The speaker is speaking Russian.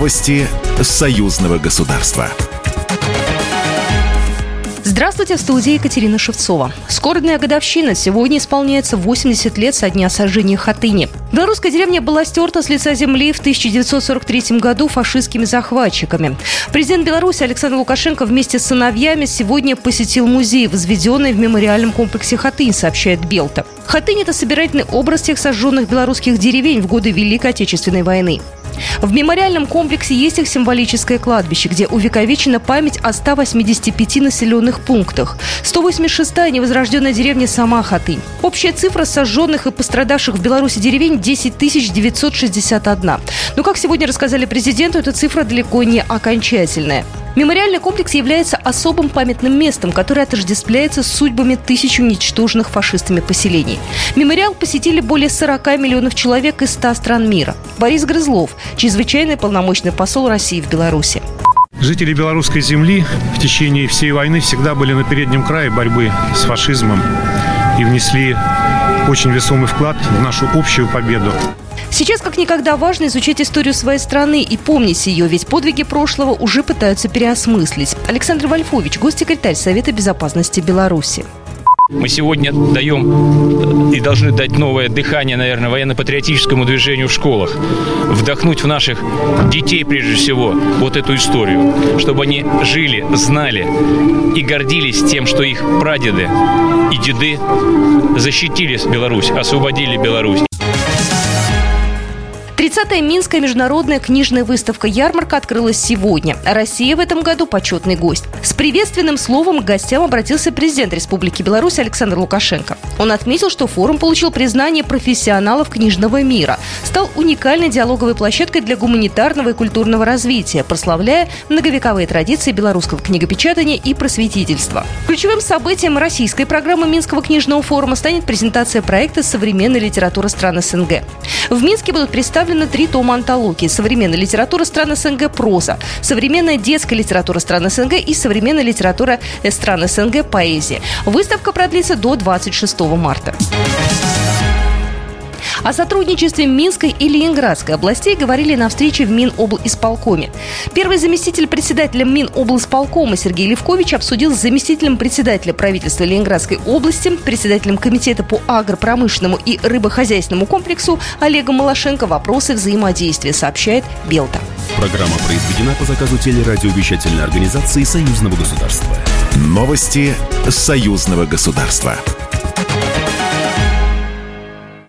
Новости союзного государства. Здравствуйте, в студии Екатерина Шевцова. Скорбная годовщина. Сегодня исполняется 80 лет со дня сожжения Хатыни. Белорусская деревня была стерта с лица земли в 1943 году фашистскими захватчиками. Президент Беларуси Александр Лукашенко вместе с сыновьями сегодня посетил музей, возведенный в мемориальном комплексе Хатынь, сообщает Белта. Хатынь – это собирательный образ тех сожженных белорусских деревень в годы Великой Отечественной войны. В мемориальном комплексе есть их символическое кладбище, где увековечена память о 185 населенных пунктах. 186-я невозрожденная деревня сама Хатынь. Общая цифра сожженных и пострадавших в Беларуси деревень 10 961. Но, как сегодня рассказали президенту, эта цифра далеко не окончательная. Мемориальный комплекс является особым памятным местом, которое отождествляется с судьбами тысяч уничтоженных фашистами поселений. Мемориал посетили более 40 миллионов человек из 100 стран мира. Борис Грызлов, чрезвычайный полномочный посол России в Беларуси. Жители белорусской земли в течение всей войны всегда были на переднем крае борьбы с фашизмом и внесли очень весомый вклад в нашу общую победу. Сейчас как никогда важно изучать историю своей страны и помнить ее, ведь подвиги прошлого уже пытаются переосмыслить. Александр Вольфович, госсекретарь Совета безопасности Беларуси. Мы сегодня даем и должны дать новое дыхание, наверное, военно-патриотическому движению в школах. Вдохнуть в наших детей, прежде всего, вот эту историю. Чтобы они жили, знали и гордились тем, что их прадеды и деды защитили Беларусь, освободили Беларусь. 30-я Минская международная книжная выставка «Ярмарка» открылась сегодня. Россия в этом году почетный гость. С приветственным словом к гостям обратился президент Республики Беларусь Александр Лукашенко. Он отметил, что форум получил признание профессионалов книжного мира, стал уникальной диалоговой площадкой для гуманитарного и культурного развития, прославляя многовековые традиции белорусского книгопечатания и просветительства. Ключевым событием российской программы Минского книжного форума станет презентация проекта «Современная литература стран СНГ». В Минске будут представлены три тома антологии «Современная литература стран СНГ. Проза», «Современная детская литература стран СНГ» и «Современная литература стран СНГ. Поэзия». Выставка продлится до 26 марта. О сотрудничестве Минской и Ленинградской областей говорили на встрече в Миноблисполкоме. Первый заместитель председателя Миноблисполкома Сергей Левкович обсудил с заместителем председателя правительства Ленинградской области, председателем комитета по агропромышленному и рыбохозяйственному комплексу Олегом Малашенко вопросы взаимодействия, сообщает Белта. Программа произведена по заказу телерадиовещательной организации Союзного государства. Новости Союзного государства.